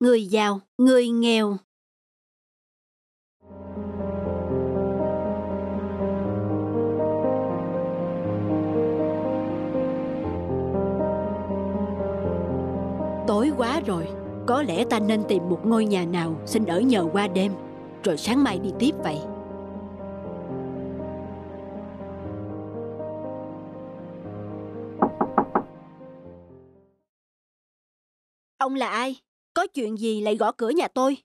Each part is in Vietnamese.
người giàu, người nghèo. Tối quá rồi, có lẽ ta nên tìm một ngôi nhà nào xin ở nhờ qua đêm, rồi sáng mai đi tiếp vậy. Ông là ai? Có chuyện gì lại gõ cửa nhà tôi?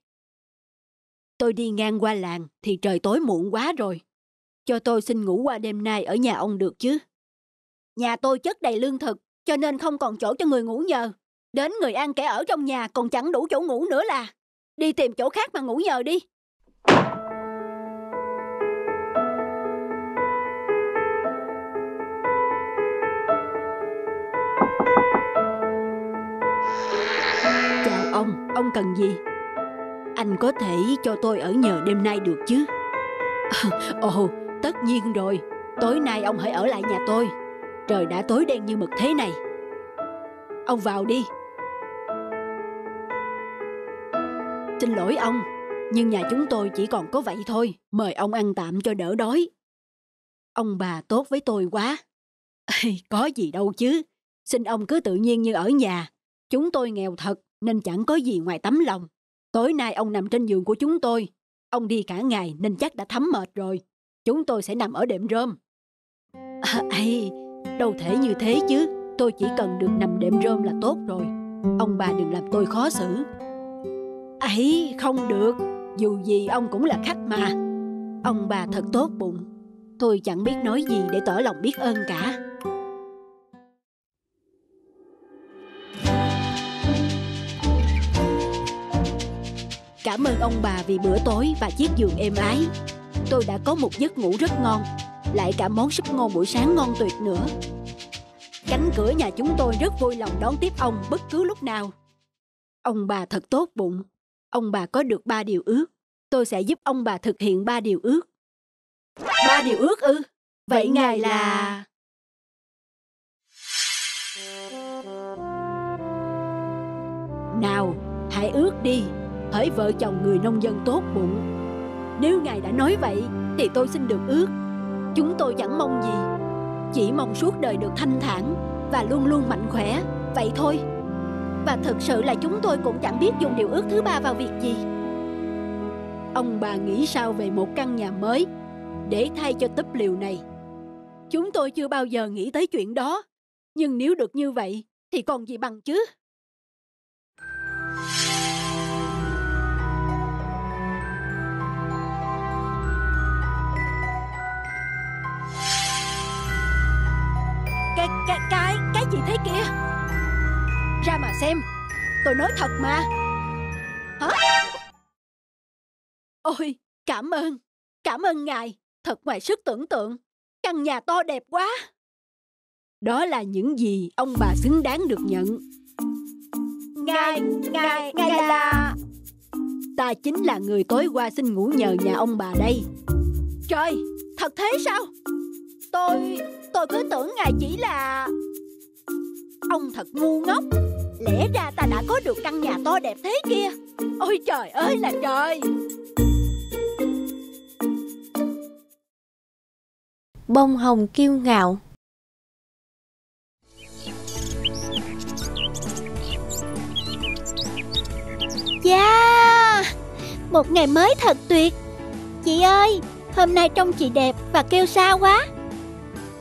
Tôi đi ngang qua làng thì trời tối muộn quá rồi. Cho tôi xin ngủ qua đêm nay ở nhà ông được chứ? Nhà tôi chất đầy lương thực, cho nên không còn chỗ cho người ngủ nhờ. Đến người ăn kẻ ở trong nhà còn chẳng đủ chỗ ngủ nữa là. Đi tìm chỗ khác mà ngủ nhờ đi. Ông, ông cần gì? Anh có thể cho tôi ở nhờ đêm nay được chứ? Ồ, tất nhiên rồi. Tối nay ông hãy ở lại nhà tôi. Trời đã tối đen như mực thế này. Ông vào đi. Xin lỗi ông, nhưng nhà chúng tôi chỉ còn có vậy thôi. Mời ông ăn tạm cho đỡ đói. Ông bà tốt với tôi quá. có gì đâu chứ. Xin ông cứ tự nhiên như ở nhà. Chúng tôi nghèo thật nên chẳng có gì ngoài tấm lòng. Tối nay ông nằm trên giường của chúng tôi. Ông đi cả ngày nên chắc đã thấm mệt rồi. Chúng tôi sẽ nằm ở đệm rơm. À, ây, đâu thể như thế chứ. Tôi chỉ cần được nằm đệm rơm là tốt rồi. Ông bà đừng làm tôi khó xử. ấy không được. Dù gì ông cũng là khách mà. Ông bà thật tốt bụng. Tôi chẳng biết nói gì để tỏ lòng biết ơn cả. Cảm ơn ông bà vì bữa tối và chiếc giường êm ái. Tôi đã có một giấc ngủ rất ngon, lại cả món súp ngon buổi sáng ngon tuyệt nữa. Cánh cửa nhà chúng tôi rất vui lòng đón tiếp ông bất cứ lúc nào. Ông bà thật tốt bụng. Ông bà có được ba điều ước. Tôi sẽ giúp ông bà thực hiện ba điều ước. Ba điều ước ư? Vậy ngài là... Nào, hãy ước đi hỡi vợ chồng người nông dân tốt bụng. Nếu ngài đã nói vậy, thì tôi xin được ước. Chúng tôi chẳng mong gì, chỉ mong suốt đời được thanh thản và luôn luôn mạnh khỏe. Vậy thôi. Và thực sự là chúng tôi cũng chẳng biết dùng điều ước thứ ba vào việc gì. Ông bà nghĩ sao về một căn nhà mới để thay cho túp liều này? Chúng tôi chưa bao giờ nghĩ tới chuyện đó. Nhưng nếu được như vậy, thì còn gì bằng chứ? Gì thế kia? Ra mà xem. Tôi nói thật mà. Hả? Ôi cảm ơn. Cảm ơn ngài. Thật ngoài sức tưởng tượng. Căn nhà to đẹp quá. Đó là những gì ông bà xứng đáng được nhận. Ngài, ngài, ngài là Ta chính là người tối qua xin ngủ nhờ nhà ông bà đây. Trời, thật thế sao? Tôi, tôi cứ tưởng ngài chỉ là Ông thật ngu ngốc. Lẽ ra ta đã có được căn nhà to đẹp thế kia. Ôi trời ơi là trời. Bông hồng kiêu ngạo. Yeah Một ngày mới thật tuyệt. Chị ơi Hôm nay trông chị đẹp và kêu sao quá.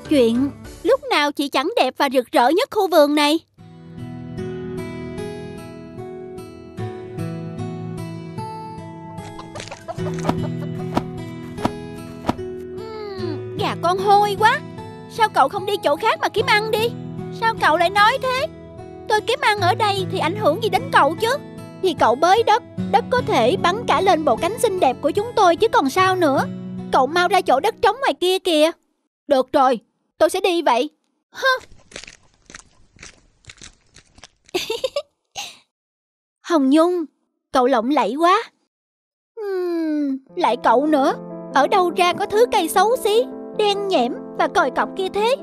Chuyện Lúc nào chị chẳng đẹp và rực rỡ nhất khu vườn này? Gà con hôi quá. Sao cậu không đi chỗ khác mà kiếm ăn đi? Sao cậu lại nói thế? Tôi kiếm ăn ở đây thì ảnh hưởng gì đến cậu chứ? Thì cậu bới đất Đất có thể bắn cả lên bộ cánh xinh đẹp của chúng tôi chứ còn sao nữa? Cậu mau ra chỗ đất trống ngoài kia kìa. Được rồi Tôi sẽ đi vậy. Hơ. Hồng Nhung Cậu lộng lẫy quá. Uhm, Lại cậu nữa. Ở đâu ra có thứ cây xấu xí Đen nhẽm và còi cọc kia thế?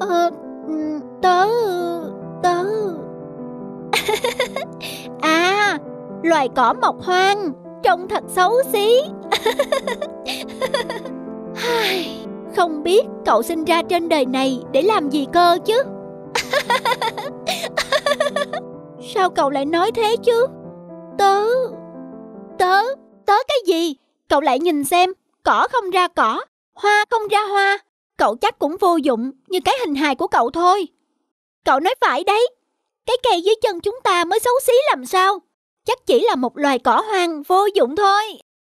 Ờ Tớ Tớ. À Loài cỏ mọc hoang Trông thật xấu xí. Không biết cậu sinh ra trên đời này Để làm gì cơ chứ? Sao cậu lại nói thế chứ? Tớ Tớ Tớ cái gì? Cậu lại nhìn xem, Cỏ không ra cỏ, Hoa không ra hoa. Cậu chắc cũng vô dụng Như cái hình hài của cậu thôi. Cậu nói phải đấy, Cái cây dưới chân chúng ta mới xấu xí làm sao? Chắc chỉ là một loài cỏ hoang vô dụng thôi.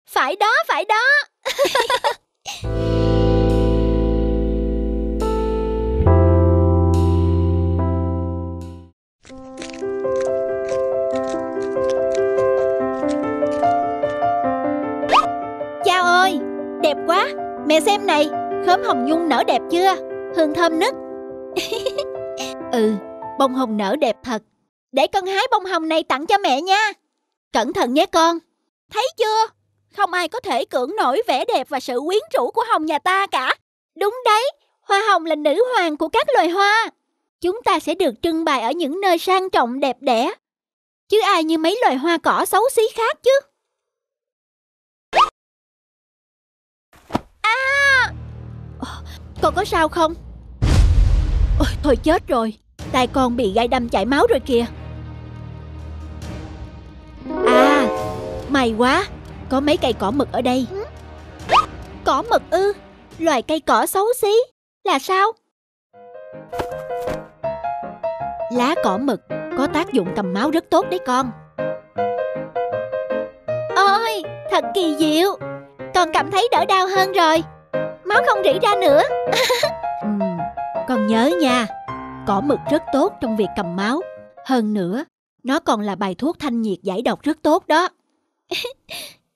Phải đó phải đó. Mẹ xem này, khóm hồng nhung nở đẹp chưa? Hương thơm nức. Ừ, bông hồng nở đẹp thật. Để con hái bông hồng này tặng cho mẹ nha. Cẩn thận nhé con. Thấy chưa, không ai có thể cưỡng nổi vẻ đẹp và sự quyến rũ của hồng nhà ta cả. Đúng đấy, hoa hồng là nữ hoàng của các loài hoa. Chúng ta sẽ được trưng bày ở những nơi sang trọng đẹp đẽ. Chứ ai như mấy loài hoa cỏ xấu xí khác chứ? Con có sao không? Ôi, thôi chết rồi. Tay con bị gai đâm chảy máu rồi kìa. À May quá. Có mấy cây cỏ mực ở đây. Cỏ mực ư? Loài cây cỏ xấu xí. Là sao? Lá cỏ mực Có tác dụng cầm máu rất tốt đấy con. Ôi Thật kỳ diệu. Con cảm thấy đỡ đau hơn rồi. Máu không rỉ ra nữa. Ừm, Con nhớ nha Cỏ mực rất tốt trong việc cầm máu. Hơn nữa Nó còn là bài thuốc thanh nhiệt giải độc rất tốt đó.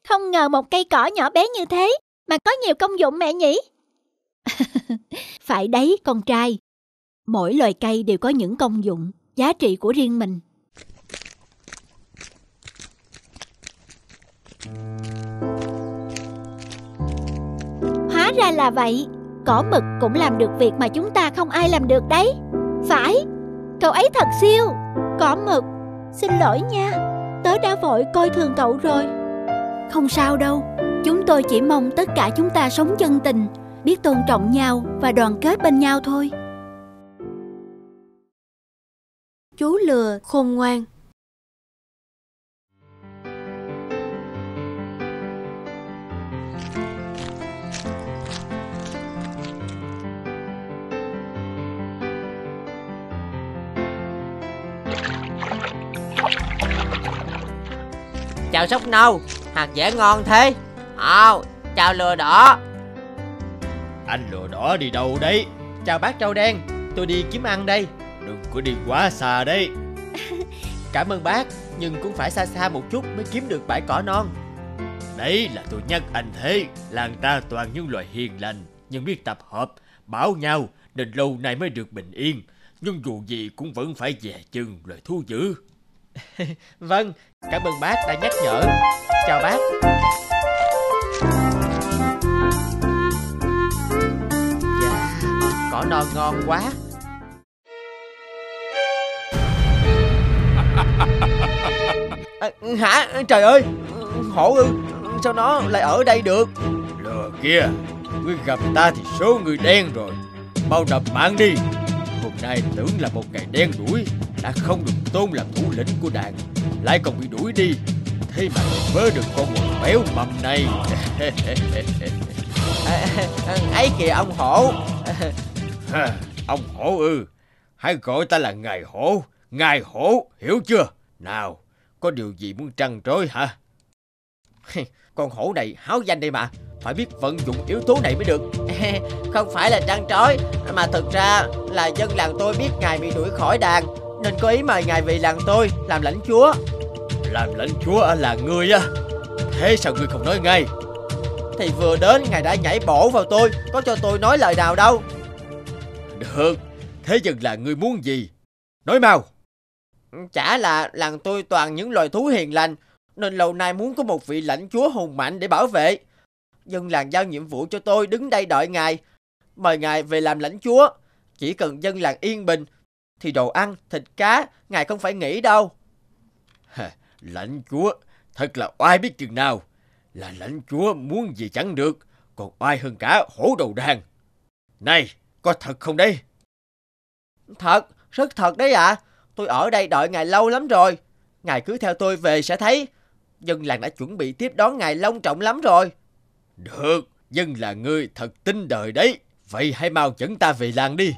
Không ngờ một cây cỏ nhỏ bé như thế Mà có nhiều công dụng mẹ nhỉ? Phải đấy con trai. Mỗi loài cây đều có những công dụng Giá trị của riêng mình ra là vậy. Cỏ mực cũng làm được việc mà chúng ta không ai làm được đấy. Phải, Cậu ấy thật siêu. Cỏ mực, Xin lỗi nha. Tớ đã vội coi thường cậu rồi. Không sao đâu. Chúng tôi chỉ mong tất cả chúng ta sống chân tình, Biết tôn trọng nhau và đoàn kết bên nhau thôi. Chú lừa khôn ngoan Chào sóc nâu. Hạt dẻ ngon thế. Ồ chào lừa đỏ. Anh lừa đỏ đi đâu đấy? Chào bác trâu đen Tôi đi kiếm ăn đây. Đừng có đi quá xa đấy. Cảm ơn bác Nhưng cũng phải xa xa một chút mới kiếm được bãi cỏ non. Đấy là tôi nhắc anh thế. Làng ta toàn những loài hiền lành Nhưng biết tập hợp Bảo nhau Nên lâu nay mới được bình yên. Nhưng dù gì cũng vẫn phải dè chừng loài thú dữ Vâng Cảm ơn bác đã nhắc nhở. Chào bác. Dạ Cỏ non ngon quá. À, Hả? Trời ơi Hổ ư? Sao nó lại ở đây được? Lừa kia Ngươi gặp ta thì số người đen rồi. Mau nộp mạng đi. Hôm nay tưởng là một ngày đen đuổi đã không được tôn làm thủ lĩnh của đàn Lại còn bị đuổi đi. Thế mà vớ được con mồi béo mầm này. À, ấy kìa ông hổ. Ông hổ ư. Hãy gọi ta là ngài hổ. Ngài hổ hiểu chưa? Nào có điều gì muốn trăn trối hả? Con hổ này háo danh đây mà. Phải biết vận dụng yếu tố này mới được. Không phải là trăn trối mà thực ra là dân làng tôi biết ngài bị đuổi khỏi đàn nên có ý mời ngài về làng tôi làm lãnh chúa. Làm lãnh chúa ở làng ngươi á? Thế sao ngươi không nói ngay? Thì vừa đến ngài đã nhảy bổ vào tôi có cho tôi nói lời nào đâu. Được Thế dân làng ngươi muốn gì? Nói mau. Chả là làng tôi toàn những loài thú hiền lành nên lâu nay muốn có một vị lãnh chúa hùng mạnh để bảo vệ. Dân làng giao nhiệm vụ cho tôi đứng đây đợi ngài mời ngài về làm lãnh chúa. Chỉ cần dân làng yên bình thì đồ ăn thịt cá ngài không phải nghĩ đâu Lãnh chúa, thật là oai biết chừng nào. Là lãnh chúa muốn gì chẳng được, còn oai hơn cả hổ đầu đàn. Này, có thật không đây? Thật, rất thật đấy ạ. À. Tôi ở đây đợi ngài lâu lắm rồi. Ngài cứ theo tôi về sẽ thấy. Dân làng đã chuẩn bị tiếp đón ngài long trọng lắm rồi. Được, dân là người thật tin đời đấy. Vậy hãy mau dẫn ta về làng đi.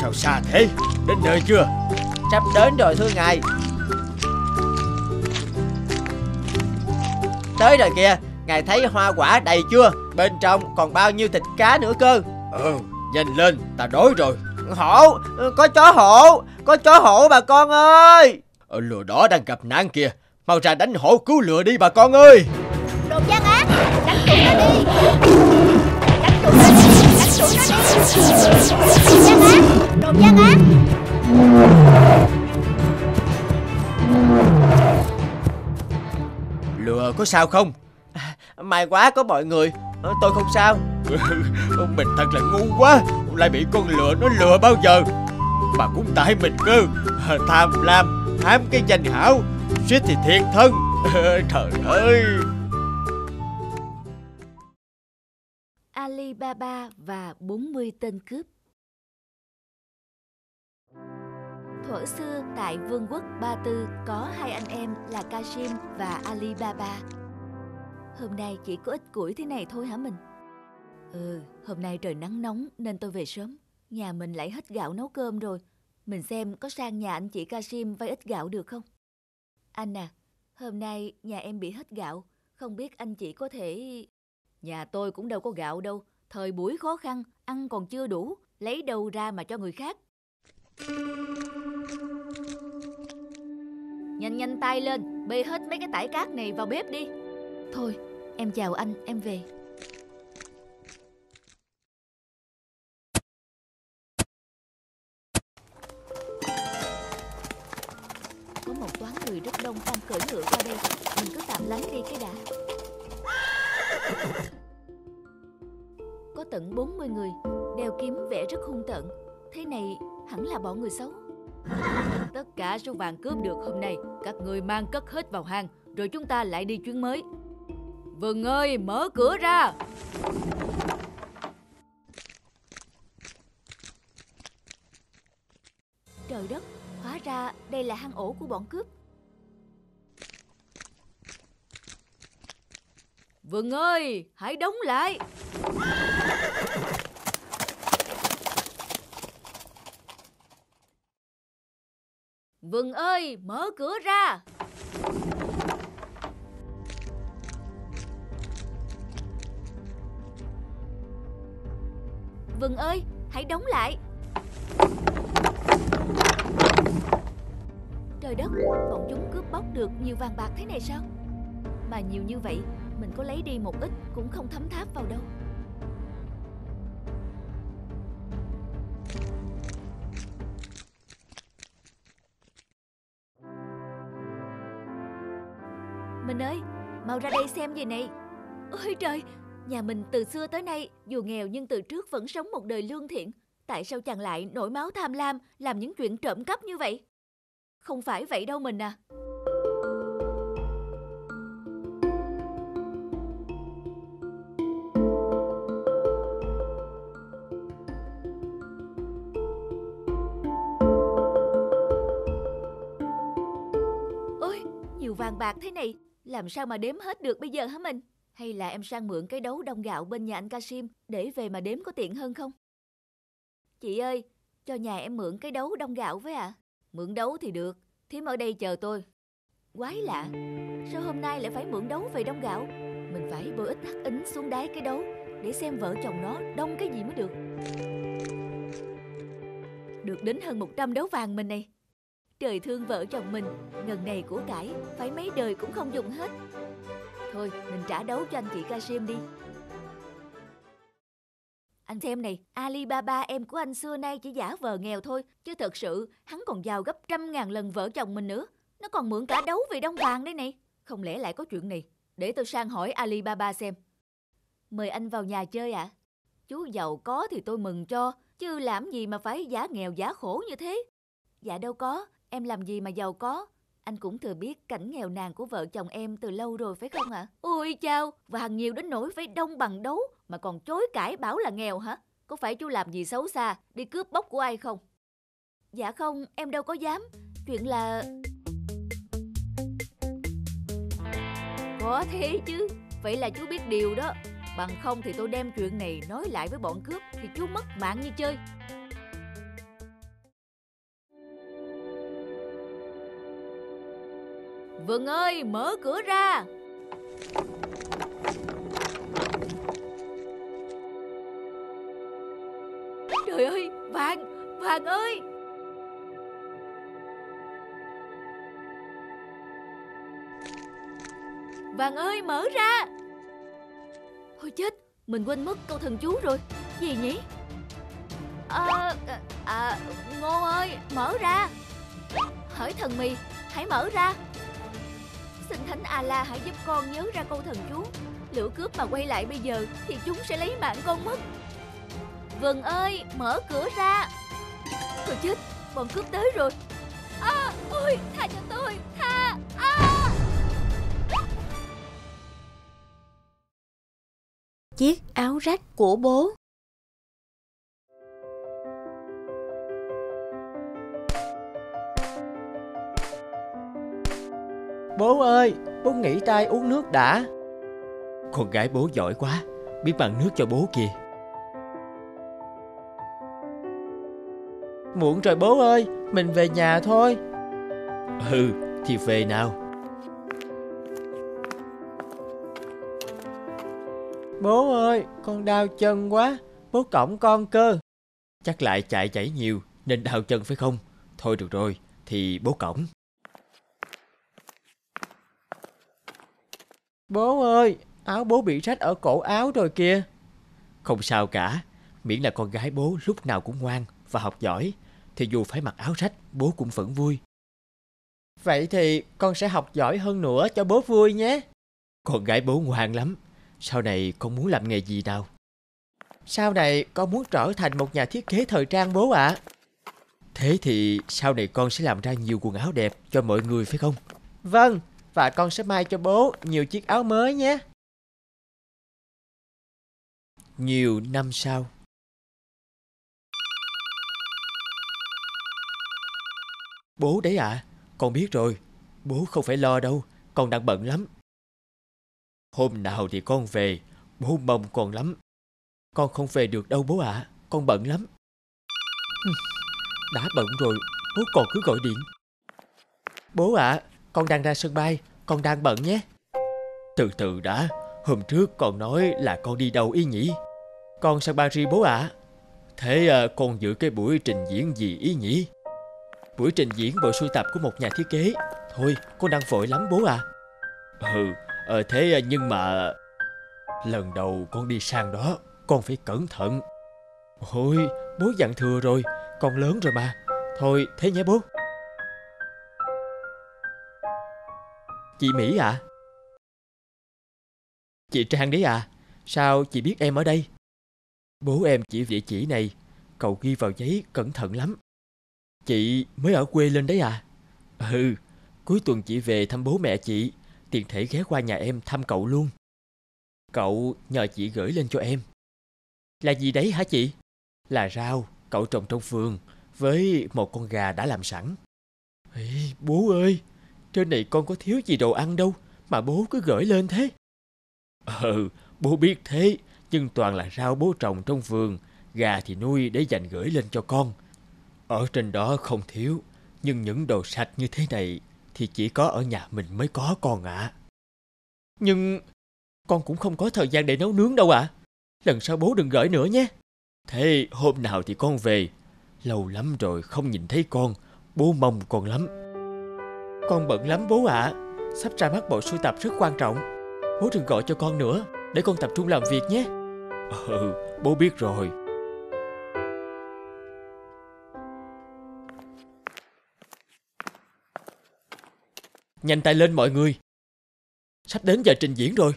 Sao xa thế? Đến nơi chưa? Sắp đến rồi thưa ngài. Tới rồi kìa, ngài thấy hoa quả đầy chưa? Bên trong còn bao nhiêu thịt cá nữa cơ. Ừ, nhanh lên, ta đói rồi. Hổ, có chó hổ, có chó hổ bà con ơi. Ở lừa đó đang gặp nạn kìa, mau ra đánh hổ cứu lừa đi bà con ơi. Đồ gian ác, đánh tụi nó đi. Đánh tụi nó đi, đánh tụi nó đi. Đồ gian ác, đồ gian ác. Lừa có sao không? À, may quá có mọi người, tôi không sao. Mình thật là ngu quá. Lại bị con lừa nó lừa bao giờ? Mà cũng tại mình cơ. Tham lam Hám cái danh hảo. Suýt thì thiệt thân. Trời ơi. Alibaba và 40 tên cướp Thuở xưa tại vương quốc Ba Tư có hai anh em là Kashim và Alibaba. Hôm nay chỉ có ít củi thế này thôi hả mình? Ừ, hôm nay trời nắng nóng nên tôi về sớm. Nhà mình lại hết gạo nấu cơm rồi. Mình xem có sang nhà anh chị Kashim vay ít gạo được không? Anh à, hôm nay nhà em bị hết gạo. Không biết anh chị có thể... Nhà tôi cũng đâu có gạo đâu. Thời buổi khó khăn, ăn còn chưa đủ. Lấy đâu ra mà cho người khác. Nhanh nhanh tay lên, bê hết mấy cái tải cát này vào bếp đi. Thôi, em chào anh, em về. Có một toán người rất đông đang cưỡi ngựa qua đây Mình cứ tạm lánh đi cái đã Có tận 40 người Đeo kiếm vẽ rất hung tợn Thế này hẳn là bọn người xấu Tất cả số vàng cướp được hôm nay. Các người mang cất hết vào hang Rồi chúng ta lại đi chuyến mới. Vừng ơi mở cửa ra! Trời đất Hóa ra đây là hang ổ của bọn cướp. Vừng ơi, hãy đóng lại. Vừng ơi, mở cửa ra. Vừng ơi, hãy đóng lại. Trời đất, bọn chúng cướp bóc được nhiều vàng bạc thế này sao? Mà nhiều như vậy mình có lấy đi một ít cũng không thấm tháp vào đâu xem gì này. Ôi trời, nhà mình từ xưa tới nay Dù nghèo nhưng từ trước vẫn sống một đời lương thiện. Tại sao chàng lại nổi máu tham lam Làm những chuyện trộm cắp như vậy? Không phải vậy đâu mình à. Vàng bạc thế này, làm sao mà đếm hết được bây giờ hả mình? Hay là em sang mượn cái đấu đông gạo bên nhà anh Kasim để về mà đếm có tiện hơn không? Chị ơi, cho nhà em mượn cái đấu đông gạo với ạ. À? Mượn đấu thì được, thím ở đây chờ tôi. Quái lạ, sao hôm nay lại phải mượn đấu về đông gạo? Mình phải bôi ít hắc ính xuống đáy cái đấu để xem vợ chồng nó đông cái gì mới được. Được đến hơn 100 đấu vàng mình này. Trời thương vợ chồng mình, ngần này của cải, phải mấy đời cũng không dùng hết. Thôi, mình trả đấu cho anh chị Kasim đi. Anh xem này, Alibaba em của anh xưa nay chỉ giả vờ nghèo thôi, chứ thật sự hắn còn giàu gấp trăm ngàn lần vợ chồng mình nữa. Nó còn mượn cả đấu vì đông vàng đây này. Không lẽ lại có chuyện này? Để tôi sang hỏi Alibaba xem. Mời anh vào nhà chơi ạ. À? Chú giàu có thì tôi mừng cho, chứ làm gì mà phải giả nghèo giả khổ như thế. Dạ đâu có, em làm gì mà giàu có? Anh cũng thừa biết cảnh nghèo nàn của vợ chồng em từ lâu rồi phải không ạ? À? Ôi chao, vàng nhiều đến nỗi phải đông bằng đấu mà còn chối cãi bảo là nghèo hả? Có phải chú làm gì xấu xa, đi cướp bóc của ai không? Dạ không, em đâu có dám. Chuyện là... Có thế chứ, vậy là chú biết điều đó. Bằng không thì tôi đem chuyện này nói lại với bọn cướp thì chú mất mạng như chơi. Vâng ơi, mở cửa ra. Trời ơi, Vàng, Vàng ơi. Vàng ơi, mở ra. Ôi chết, mình quên mất câu thần chú rồi. Gì nhỉ? À, à, Ngô ơi, mở ra. Hỡi thần mì, hãy mở ra. Thánh A-la hãy giúp con nhớ ra câu thần chú. Lửa cướp mà quay lại bây giờ Thì chúng sẽ lấy mạng con mất. Vừng ơi mở cửa ra. Thôi chết Bọn cướp tới rồi. À ôi tha cho tôi Tha à. Chiếc áo rách của bố. Bố ơi, bố nghỉ tay uống nước đã. Con gái bố giỏi quá, biết bằng nước cho bố kìa. Muộn rồi bố ơi, mình về nhà thôi. Ừ, thì về nào. Bố ơi, con đau chân quá, bố cổng con cơ. Chắc lại chạy chảy nhiều nên đau chân phải không? Thôi được rồi, thì bố cổng. Bố ơi, áo bố bị rách ở cổ áo rồi kìa. Không sao cả, miễn là con gái bố lúc nào cũng ngoan và học giỏi, thì dù phải mặc áo rách, bố cũng vẫn vui. Vậy thì con sẽ học giỏi hơn nữa cho bố vui nhé. Con gái bố ngoan lắm, sau này con muốn làm nghề gì nào? Sau này con muốn trở thành một nhà thiết kế thời trang bố ạ. À. Thế thì sau này con sẽ làm ra nhiều quần áo đẹp cho mọi người phải không? Vâng, và con sẽ may cho bố nhiều chiếc áo mới nhé. Nhiều năm sau Bố đấy ạ, à, con biết rồi, bố không phải lo đâu, con đang bận lắm. Hôm nào thì con về, bố mong con lắm. Con không về được đâu bố ạ, à, con bận lắm. Đã bận rồi, bố còn cứ gọi điện. Bố ạ, à, con đang ra sân bay, con đang bận nhé. Từ từ đã, hôm trước con nói là con đi đâu ý nhỉ? Con sang Paris bố ạ. À? Thế à, con giữ cái buổi trình diễn gì ý nhỉ? Buổi trình diễn bộ sưu tập của một nhà thiết kế. Thôi, con đang vội lắm bố à. Ừ, ờ, thế à, nhưng mà... Lần đầu con đi sang đó, con phải cẩn thận. Ôi, bố dặn thừa rồi, con lớn rồi mà. Thôi, thế nhé bố. Chị Mỹ à? Chị Trang đấy à? Sao chị biết em ở đây? Bố em chỉ địa chỉ này, cậu ghi vào giấy cẩn thận lắm. Chị mới ở quê lên đấy à? Ừ, cuối tuần chị về thăm bố mẹ chị, tiện thể ghé qua nhà em thăm cậu luôn. Cậu nhờ chị gửi lên cho em. Là gì đấy hả chị? Là rau, cậu trồng trong vườn, với một con gà đã làm sẵn. Ê, bố ơi, trên này con có thiếu gì đồ ăn đâu Mà bố cứ gửi lên thế. Ừ bố biết thế Nhưng toàn là rau bố trồng trong vườn Gà thì nuôi để dành gửi lên cho con. Ở trên đó không thiếu Nhưng những đồ sạch như thế này Thì chỉ có ở nhà mình mới có con ạ. À. Nhưng Con cũng không có thời gian để nấu nướng đâu ạ. À. Lần sau bố đừng gửi nữa nhé. Thế hôm nào thì con về. Lâu lắm rồi không nhìn thấy con Bố mong con lắm con bận lắm bố ạ. À. Sắp ra mắt bộ sưu tập rất quan trọng. Bố đừng gọi cho con nữa Để con tập trung làm việc nhé. Ừ bố biết rồi. Nhanh tay lên mọi người. Sắp đến giờ trình diễn rồi.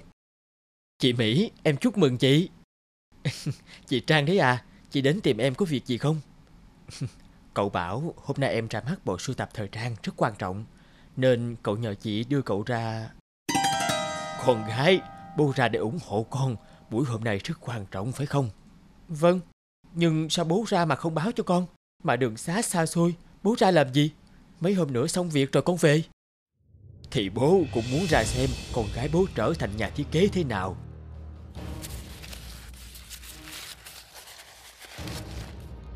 Chị Mỹ em chúc mừng chị. Chị Trang đấy à Chị đến tìm em có việc gì không? Cậu bảo hôm nay em ra mắt bộ sưu tập thời trang rất quan trọng Nên cậu nhờ chị đưa cậu ra. Con gái, bố ra để ủng hộ con. Buổi hôm nay rất quan trọng phải không? Vâng, nhưng sao bố ra mà không báo cho con? Mà đường xá xa xôi Bố ra làm gì? Mấy hôm nữa xong việc rồi con về. Thì bố cũng muốn ra xem Con gái bố trở thành nhà thiết kế thế nào.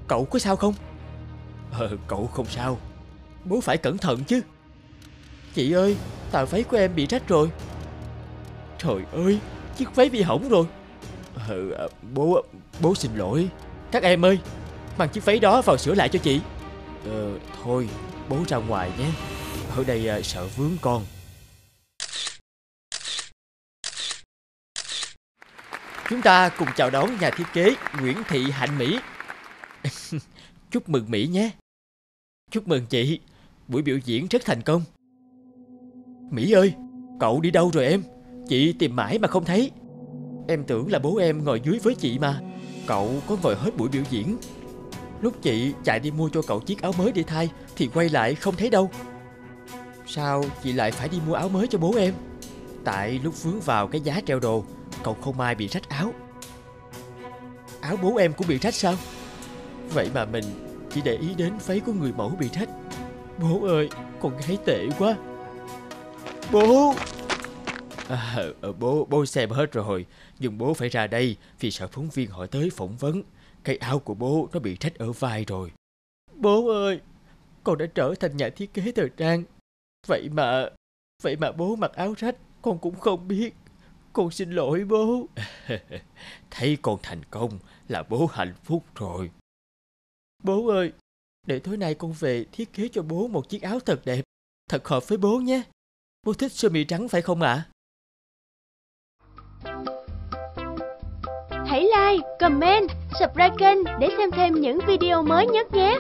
Cậu có sao không? Ờ, cậu không sao. Bố phải cẩn thận chứ Chị ơi, tà váy của em bị rách rồi. Trời ơi, chiếc váy bị hỏng rồi. Ừ, bố, bố xin lỗi. Các em ơi, mang chiếc váy đó vào sửa lại cho chị. Ờ, thôi, bố ra ngoài nhé. Ở đây à, sợ vướng con. Chúng ta cùng chào đón nhà thiết kế Nguyễn Thị Hạnh Mỹ. Chúc mừng Mỹ nhé. Chúc mừng chị. Buổi biểu diễn rất thành công. Mỹ ơi, Cậu đi đâu rồi em? Chị tìm mãi mà không thấy. Em tưởng là bố em ngồi dưới với chị mà. Cậu có ngồi hết buổi biểu diễn. Lúc chị chạy đi mua cho cậu chiếc áo mới để thay, Thì quay lại không thấy đâu. Sao chị lại phải đi mua áo mới cho bố em? Tại lúc vướng vào cái giá treo đồ, Cậu không ai bị rách áo. Áo bố em cũng bị rách sao? Vậy mà mình chỉ để ý đến váy của người mẫu bị rách. Bố ơi, Con gái tệ quá. Bố. À, ờ, Bố bố xem hết rồi. Nhưng bố phải ra đây Vì sợ phóng viên hỏi tới phỏng vấn. Cái áo của bố nó bị rách ở vai rồi. Bố ơi Con đã trở thành nhà thiết kế thời trang. Vậy mà Vậy mà bố mặc áo rách Con cũng không biết. Con xin lỗi bố. Thấy con thành công Là bố hạnh phúc rồi. Bố ơi Để tối nay con về thiết kế cho bố một chiếc áo thật đẹp. Thật hợp với bố nhé Cô thích sơ mi trắng phải không ạ? Hãy like, comment, subscribe kênh để xem thêm những video mới nhất nhé.